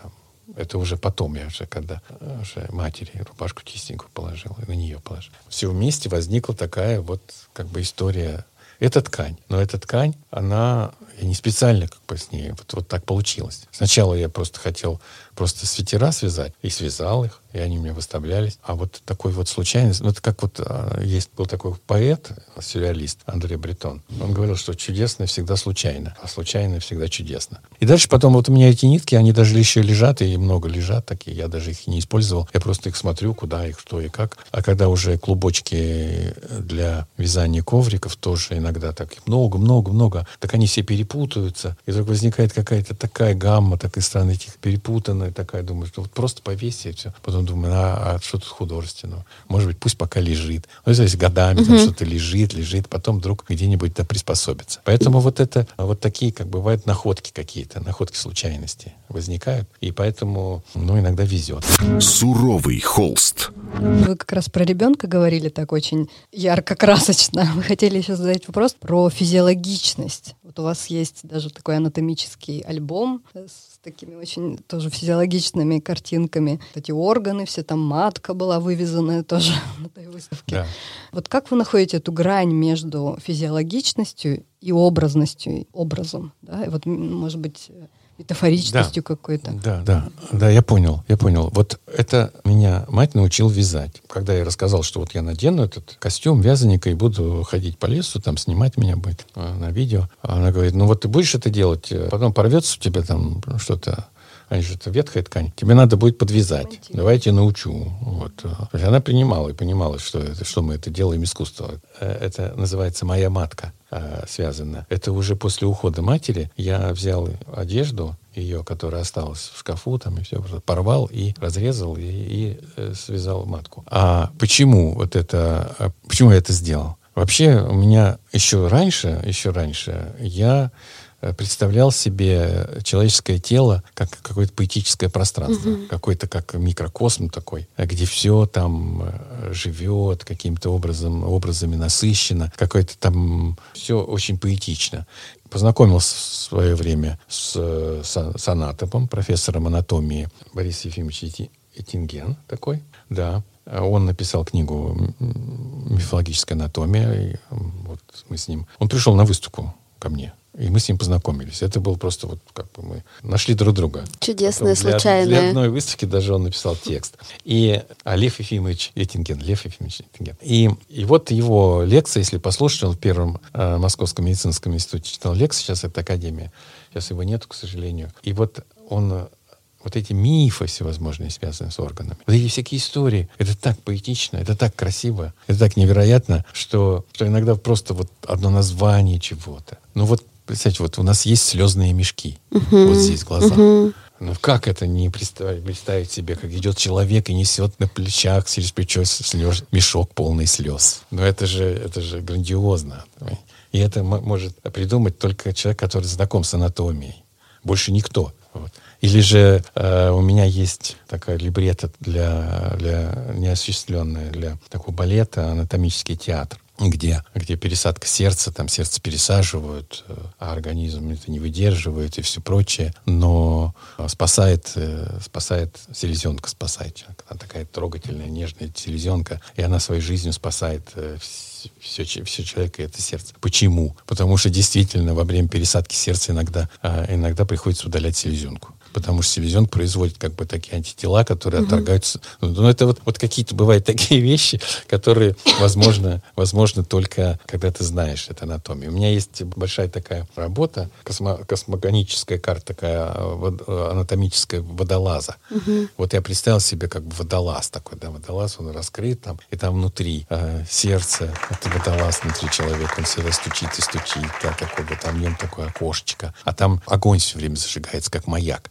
там, это уже потом, я уже когда уже матери рубашку чистенькую положил, и на нее положил. Все вместе возникла такая вот как бы история. Это ткань. Но эта ткань, она я не специально как бы с ней, вот, вот так получилось. Сначала я просто хотел просто свитера связать, и связал их, и они мне выставлялись. А вот такой вот случайность, ну это как вот а, есть был такой поэт, сюрреалист Андрей Бретон. Он говорил, что чудесное всегда случайно, а случайное всегда чудесно. И дальше потом вот у меня эти нитки, они даже еще лежат, и много лежат такие, я даже их не использовал. Я просто их смотрю, куда их, что и как. А когда уже клубочки для вязания ковриков тоже иногда так много-много-много, так они все перепутаются, и вдруг возникает какая-то такая гамма, такая странная, этих перепутанная такая, думаю, что вот просто повесить и все. Потом думаю, а, а что тут художественного? Может быть, пусть пока лежит. Ну, то есть годами там что-то лежит, лежит, потом вдруг где-нибудь да приспособится. Поэтому вот это, вот такие, как бывают находки какие-то, находки случайности возникают, и поэтому, ну, иногда везет. Суровый холст. Вы как раз про ребенка говорили так очень ярко-красочно. Мы хотели еще задать вопрос про физиологичность. Вот у вас есть даже такой анатомический альбом с такими очень тоже физиологичными картинками. Эти органы, все там матка была вывезенная тоже <laughs> на этой выставке. Да. Вот как вы находите эту грань между физиологичностью и образностью, образом? Да? И вот, может быть, метафоричностью да. какой-то. Да, да, да, я понял, я понял. Вот это меня мать научил вязать. Когда я рассказал, что вот я надену этот костюм вязаника и буду ходить по лесу, там снимать меня будет а, на видео, она говорит, ну вот ты будешь это делать, э, потом порвется у тебя там что-то они же это ветхая ткань, тебе надо будет подвязать. Давайте, Давайте научу. Вот. То есть она принимала и понимала, что, это, что мы это делаем искусство. Э, это называется «моя матка» э, связана. Это уже после ухода матери я взял одежду, ее, которая осталась в шкафу, там и все, порвал и разрезал и, и э, связал матку. А почему вот это, почему я это сделал? Вообще у меня еще раньше, еще раньше я представлял себе человеческое тело как какое-то поэтическое пространство, Мгм. какой-то как микрокосм такой, э, где все там э, живет каким-то образом, образами насыщено, какое-то там все очень поэтично. Познакомился в свое время с, э, с, с анатомом, профессором анатомии Борис Ефимович Эти- Этинген такой, да. Он написал книгу «Мифологическая анатомия». И, вот мы с ним... Он пришел на выставку ко мне, и мы с ним познакомились. Это был просто вот как бы мы нашли друг друга. Чудесное, Потом для- случайное. Для одной выставки даже он написал текст. И а Лев Ефимович Этинген, Лев Ефимович Этинген. И, и вот его лекция, если послушать, он в первом э, Московском медицинском институте читал лекции, сейчас это академия, сейчас его нету, к сожалению. И вот он вот эти мифы всевозможные, связанные с органами, вот эти всякие истории, это так поэтично, это так красиво, это так невероятно, что, что иногда просто вот одно название чего-то. Ну вот, представьте, вот у нас есть слезные мешки, вот здесь глаза. Ну как это не представить, представить себе, как идет человек и несет на плечах через плечо слез, мешок полный слез. Но это же, это же грандиозно. И это может придумать только человек, который знаком с анатомией. Больше никто. Вот. Или же э, у меня есть такая либрета для, для неосуществленная, для такого балета, анатомический театр где, где пересадка сердца, там сердце пересаживают, э, а организм это не выдерживает и все прочее, но э, спасает, э, спасает селезенка, спасает человека. Она такая трогательная, нежная селезенка, и она своей жизнью спасает все, все человека и это сердце. Почему? Потому что действительно во время пересадки сердца иногда, иногда приходится удалять селезенку потому что селезенка производит как бы такие антитела, которые отторгаются. Ну, ну, это вот, вот какие-то бывают такие <laughs> вещи, которые возможно, возможно только когда ты знаешь эту анатомию. У меня есть большая такая работа, космо, космогоническая карта, такая а, вод- а, анатомическая водолаза. Вот я представил себе как бы водолаз такой, да, водолаз, он раскрыт там, и там внутри э, сердце, это водолаз внутри человека, он всегда стучит и стучит, да, такой вот, там в нем такое окошечко, а там огонь все время зажигается, как маяк.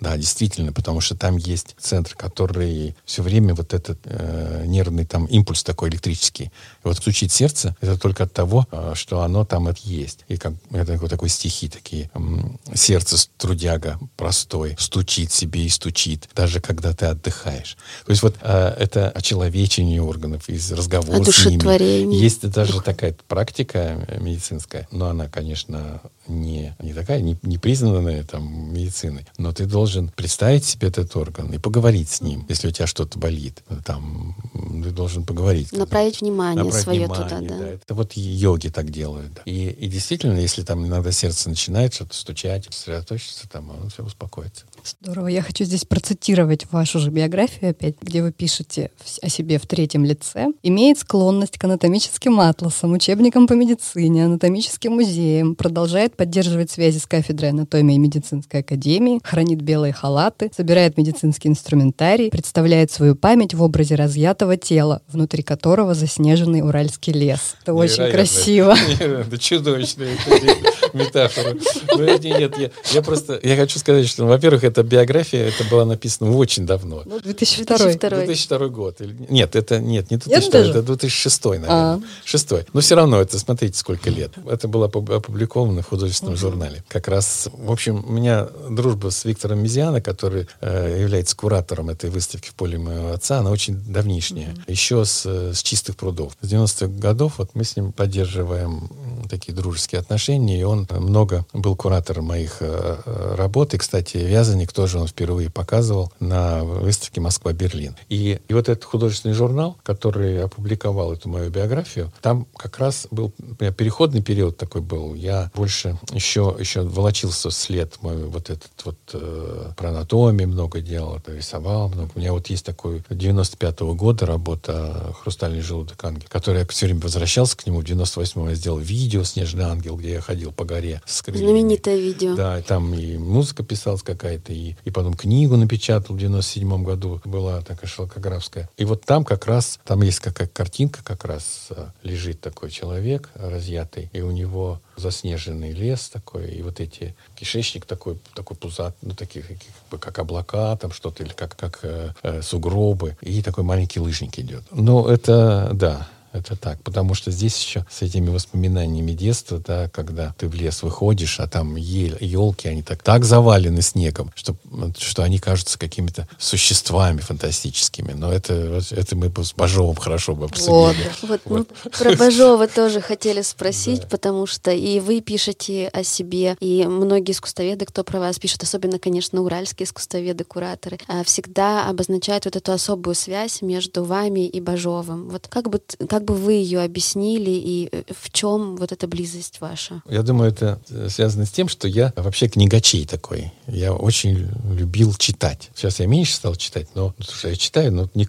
Да, действительно, потому что там есть центр, который все время вот этот э, нервный там импульс такой электрический. И вот стучит сердце, это только от того, э, что оно там это есть. И как это вот такой стихи такие. м, сердце трудяга простой стучит себе и стучит, даже когда ты отдыхаешь. То есть вот э, это очеловечение органов из разговора с ними. Есть даже такая практика э, медицинская, но она, конечно, не, не такая, не, не признанная там медициной, но ты должен представить себе этот орган и поговорить с ним, если у тебя что-то болит. Там ты должен поговорить. Направить внимание Набрать свое внимание, туда, да. Это вот йоги так делают. да. И, и действительно, если там иногда сердце начинает что-то стучать, сосредоточиться, там оно все успокоится. Здорово. Я хочу здесь процитировать вашу же биографию опять, где вы пишете о себе в третьем лице. Имеет склонность к анатомическим атласам, учебникам по медицине, анатомическим музеям, продолжает поддерживать связи с кафедрой анатомии и медицинской академии, хранит белые халаты, собирает медицинский инструментарий, представляет свою память в образе разъятого тела, внутри которого заснеженный уральский лес. Это очень Невероятно. красиво. <laughs> Это чудовищная метафора. Ну, это нет, я, просто, я хочу сказать, что, ну, во-первых, эта биография, это была написана очень давно. Ну, 2002. 2002. 2002 год. Нет, это нет, не Нет 2002, даже? это 2006, наверное. А. Шестой. Но все равно, это смотрите, сколько лет. Это было опу- опубликовано в художественном журнале. Как раз, в общем, у меня дружба с Виктором Мизиано, который э, является куратором этой выставки в поле моего отца, она очень давнишняя. Еще с, э, с чистых прудов. С 90-х годов вот мы с ним поддерживаем такие дружеские отношения, и он много был куратором моих э, работ. И, кстати, вязаник тоже он впервые показывал на выставке Москва-Берлин. И, и вот этот художественный журнал, который опубликовал эту мою биографию, там как раз был переходный период такой был. Я больше еще, еще волочился след мой вот этот вот э, про анатомию много делал, рисовал много. У меня вот есть такой 95-го года работа «Хрустальный желудок ангел», который я все время возвращался к нему. В 98-м я сделал видео «Снежный ангел», где я ходил по горе с крыльями. Знаменитое видео. Да, и там и музыка писалась какая-то, и, и потом книгу напечатал в 97 году, была такая шелкографская. И вот там как раз, там есть какая картинка, как раз а, лежит такой человек разъятый, и у него заснеженный лес такой, и вот эти кишечник такой, такой пузат, ну, такие, как, бы как облака, там что-то, или как, как э, э, сугробы, и такой маленький лыжник идет. Ну, это, да, это так. Потому что здесь еще с этими воспоминаниями детства, да, когда ты в лес выходишь, а там ель, елки, они так, так завалены снегом, что, что они кажутся какими-то существами фантастическими. Но это, это мы бы с Бажовым хорошо бы обсудили. Вот, вот, вот. Мы про <laughs> Бажова тоже хотели спросить, да. потому что и вы пишете о себе, и многие искусствоведы, кто про вас пишет, особенно, конечно, уральские искусствоведы, кураторы, а, всегда обозначают вот эту особую связь между вами и Бажовым. Вот как бы, как бы вы ее объяснили и э, в чем вот эта близость ваша? Я думаю, это э, связано с тем, что я вообще книгачей такой. Я очень любил читать. Сейчас я меньше стал читать, но я читаю, но не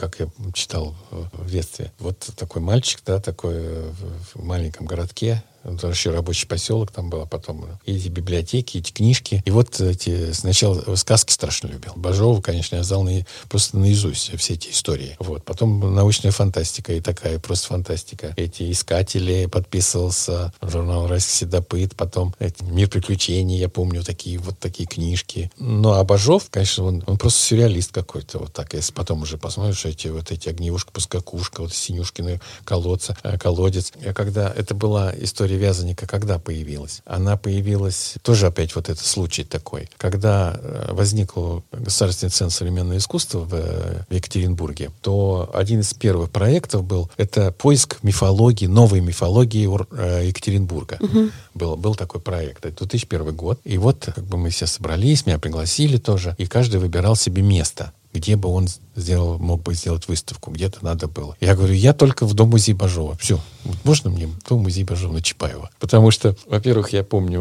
как, я читал в детстве. Вот такой мальчик, да, такой э, в маленьком городке, еще рабочий поселок там был, а потом и эти библиотеки, эти книжки. И вот эти сначала сказки страшно любил. Бажова, конечно, я знал на, просто наизусть все эти истории. Вот. Потом научная фантастика и такая просто фантастика. Эти искатели подписывался, журнал «Российский седопыт», потом эти, «Мир приключений», я помню, такие вот такие книжки. Ну, а Бажов, конечно, он, он просто сюрреалист какой-то. Вот так, если потом уже посмотришь эти вот эти огневушка, пускакушка, вот синюшкины колодца, э, колодец. Когда это была история вязаника когда появилась? Она появилась, тоже опять вот этот случай такой, когда э, возникл Государственный центр современного искусства в, э, в Екатеринбурге, то один из первых проектов был, это поиск мифологии, новой мифологии э, Екатеринбурга. Угу. Был, был такой проект, это 2001 год. И вот как бы мы все собрались, меня пригласили тоже, и каждый выбирал себе место где бы он сделал, мог бы сделать выставку, где-то надо было. Я говорю, я только в Дом-музей Бажова. Все, можно мне в Дом-музей Бажова на Чапаева? Потому что, во-первых, я помню,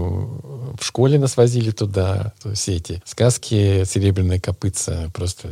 в школе нас возили туда, все эти сказки, серебряная копытца, просто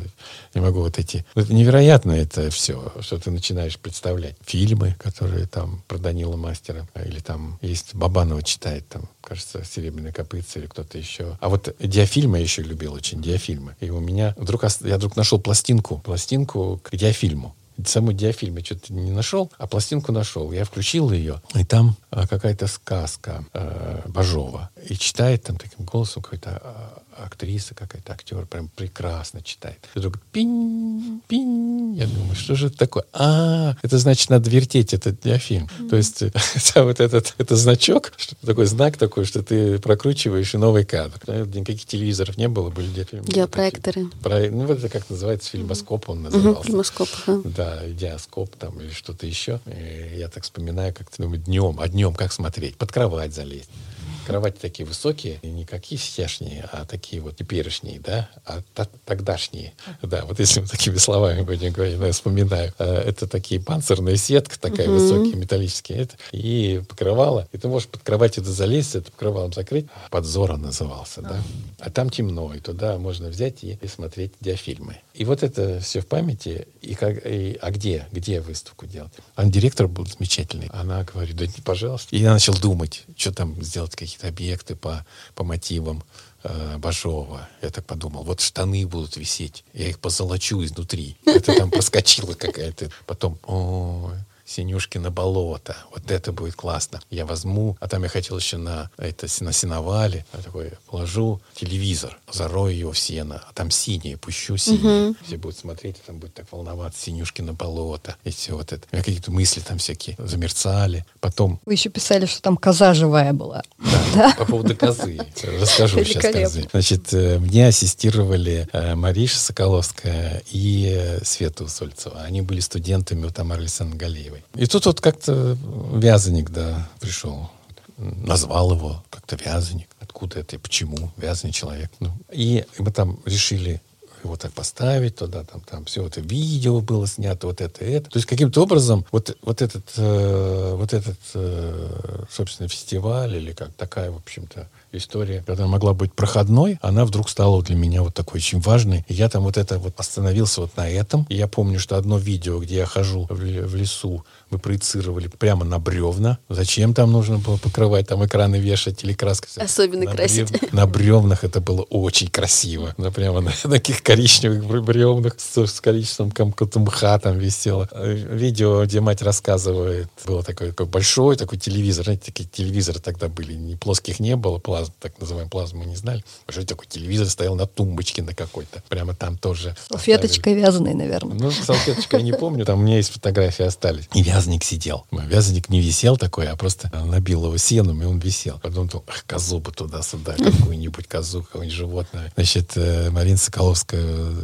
не могу вот эти... Это невероятно это все, что ты начинаешь представлять. Фильмы, которые там про Данила Мастера, или там есть Бабанова читает там кажется, «Серебряная копытца» или кто-то еще. А вот диафильмы я еще любил очень, диафильмы. И у меня вдруг, я вдруг нашел пластинку, пластинку к диафильму саму диафильм я что-то не нашел, а пластинку нашел. Я включил ее, и там а, какая-то сказка э, Бажова. И читает там таким голосом какой-то а, актриса какая-то, актер, прям прекрасно читает. И вдруг пинь, пинь. Я думаю, что же это такое? А, это значит, надо вертеть этот диафильм. Mm-hmm. То есть <laughs> вот этот, это значок, что такой знак такой, что ты прокручиваешь и новый кадр. Никаких телевизоров не было, были диафильмы. Диапроекторы. Про, ну, вот это как называется, фильмоскоп он назывался. Mm-hmm, фильмоскоп, ага. Да, диаскоп там или что-то еще. И я так вспоминаю, как думаю, днем, а днем как смотреть? Под кровать залезть кровати такие высокие, и не какие сетяшние, а такие вот теперешние, да, а тогдашние. Да, вот если мы такими словами будем говорить, я вспоминаю, э, это такие панцирная сетка такая, угу. высокие металлические, это, и покрывало, и ты можешь под кроватью это залезть, это покрывалом закрыть. Подзора назывался, да. А там темно, и туда можно взять и, и смотреть диафильмы. И вот это все в памяти. И как, и, а где? Где выставку делать? А директор был замечательный. Она говорит, да не, пожалуйста. И я начал думать, что там сделать, какие какие-то объекты по, по мотивам э, Бажова. Я так подумал, вот штаны будут висеть, я их позолочу изнутри. Это там проскочила какая-то. Потом, ой, Синюшкино болото. Вот это будет классно. Я возьму, а там я хотел еще на, это, на сеновале, я такой положу телевизор, зарою его в сено, а там синее, пущу синее. Угу. Все будут смотреть, там будет так волноваться, Синюшкино болото. И все вот это. У меня какие-то мысли там всякие замерцали. Потом... Вы еще писали, что там коза живая была. Да, да? по поводу козы. Расскажу сейчас козы. Значит, э, мне ассистировали э, Мариша Соколовская и э, Света Усольцева. Они были студентами у Тамары Александровны Галеевой. И тут вот как-то вязаник, да, пришел. Назвал его как-то вязаник. Откуда это и почему вязаный человек. Ну, и мы там решили его так поставить туда, там, там все это видео было снято, вот это, это. То есть каким-то образом вот, вот этот, э, вот этот, э, собственно, фестиваль или как такая, в общем-то, история, когда могла быть проходной, она вдруг стала для меня вот такой очень важной. И я там вот это вот остановился вот на этом. И я помню, что одно видео, где я хожу в, в лесу, мы проецировали прямо на бревна. Зачем там нужно было покрывать, там экраны вешать или краской? Особенно на красить. Брев... На бревнах это было очень красиво. Ну, прямо на, <laughs> таких коричневых бревнах с, с коричневым каким-то мха там висело. Э, видео, где мать рассказывает, было такой, такой большой такой телевизор. Знаете, такие телевизоры тогда были, не плоских не было, плазм, так называемый плазму мы не знали. Большой такой телевизор стоял на тумбочке на какой-то. Прямо там тоже. Салфеточкой вязаной, наверное. Ну, салфеточкой не помню, там у меня есть фотографии остались. И вязаник сидел. Вязаник не висел такой, а просто набил его сеном, и он висел. Потом думал, ах, козу бы туда-сюда, какую-нибудь козу, какое-нибудь животное. Значит, э, Марина Соколовская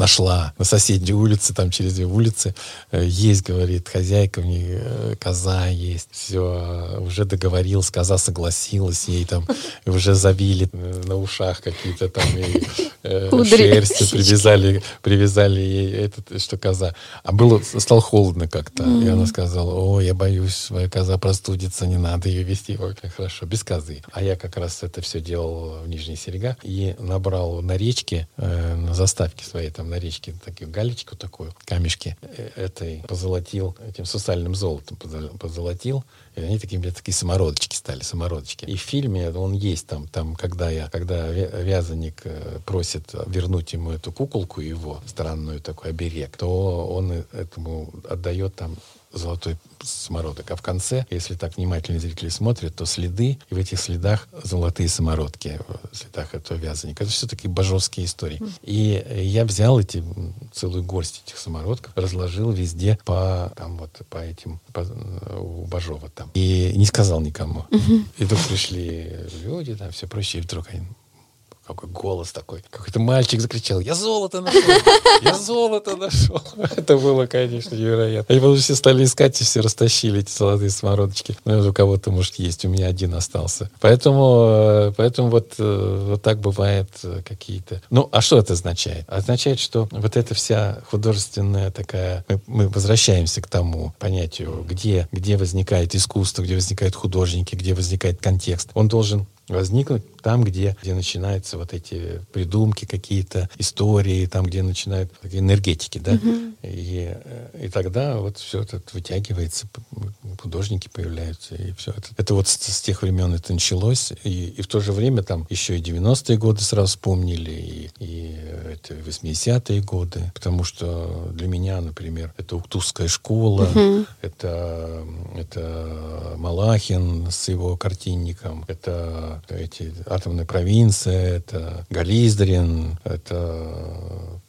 нашла на соседней улице, там через две улицы. Э, есть, говорит, хозяйка, у нее э, коза есть. Все, уже договорилась, коза согласилась, ей там <laughs> уже завили э, на ушах какие-то там и, э, <laughs> шерсти, привязали, привязали ей этот, что коза. А было, стало холодно как-то. Mm-hmm. И она сказала, о, я боюсь, своя коза простудится, не надо ее вести. Хорошо, без козы. А я как раз это все делал в Нижней Серега и набрал на речке, э, на заставке своей там на речке такую галечку такую, камешки э, этой позолотил, этим сусальным золотом позолотил, и они такие, мне такие самородочки стали, самородочки. И в фильме он есть там, там, когда я, когда вязаник э, просит вернуть ему эту куколку его, странную такой оберег, то он этому отдает там золотой самородок. А в конце, если так внимательно зрители смотрят, то следы, и в этих следах золотые самородки, в следах этого вязаника. Это все-таки божовские истории. И я взял эти, целую горсть этих самородков, разложил везде по, там вот, по этим, по, у Бажова там. И не сказал никому. И тут пришли люди, там все проще, и вдруг они какой голос такой. Какой-то мальчик закричал, я золото нашел, я золото нашел. <laughs> Это было, конечно, невероятно. Они потом все стали искать и все растащили эти золотые смородочки. Ну, у кого-то, может, есть, у меня один остался. Поэтому, э, поэтому вот, э, вот так бывает э, какие-то... Ну, а что это означает? Означает, что вот эта вся художественная такая... Мы, мы возвращаемся к тому понятию, где, где возникает искусство, где возникают художники, где возникает контекст. Он должен возникнуть там, где, где начинаются вот эти придумки какие-то, истории, там, где начинают такие энергетики, да, uh-huh. и, и тогда вот все это вытягивается, художники появляются, и все это. Это вот с, с тех времен это началось, и, и в то же время там еще и 90-е годы сразу вспомнили, и, и это 80-е годы, потому что для меня, например, это Уктусская школа, uh-huh. это, это Малахин с его картинником, это эти атомная провинция, это Гализдрин, это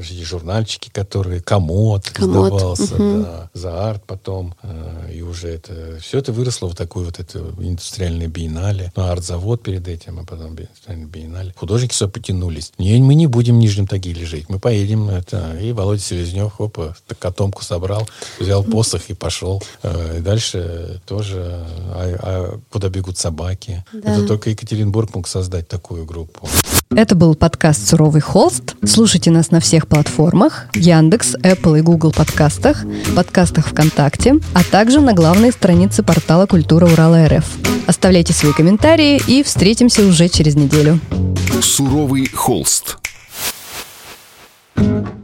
эти журнальчики, которые комод, комод. издавался, угу. да, за арт потом, э, и уже это, все это выросло в такую вот эту индустриальную биеннале, ну, арт-завод перед этим, а потом индустриальная биеннале. Художники все потянулись. Не, мы не будем в Нижнем Тагиле жить, мы поедем, это, и Володя Селезнев, опа, котомку собрал, взял посох и пошел. Э, и дальше тоже, а, а куда бегут собаки? Да. Это только Екатеринбург мог создать такую группу. Это был подкаст «Суровый холст». Слушайте нас на всех платформах – Яндекс, Apple и Google подкастах, подкастах ВКонтакте, а также на главной странице портала «Культура Урала РФ». Оставляйте свои комментарии и встретимся уже через неделю. «Суровый холст». thank you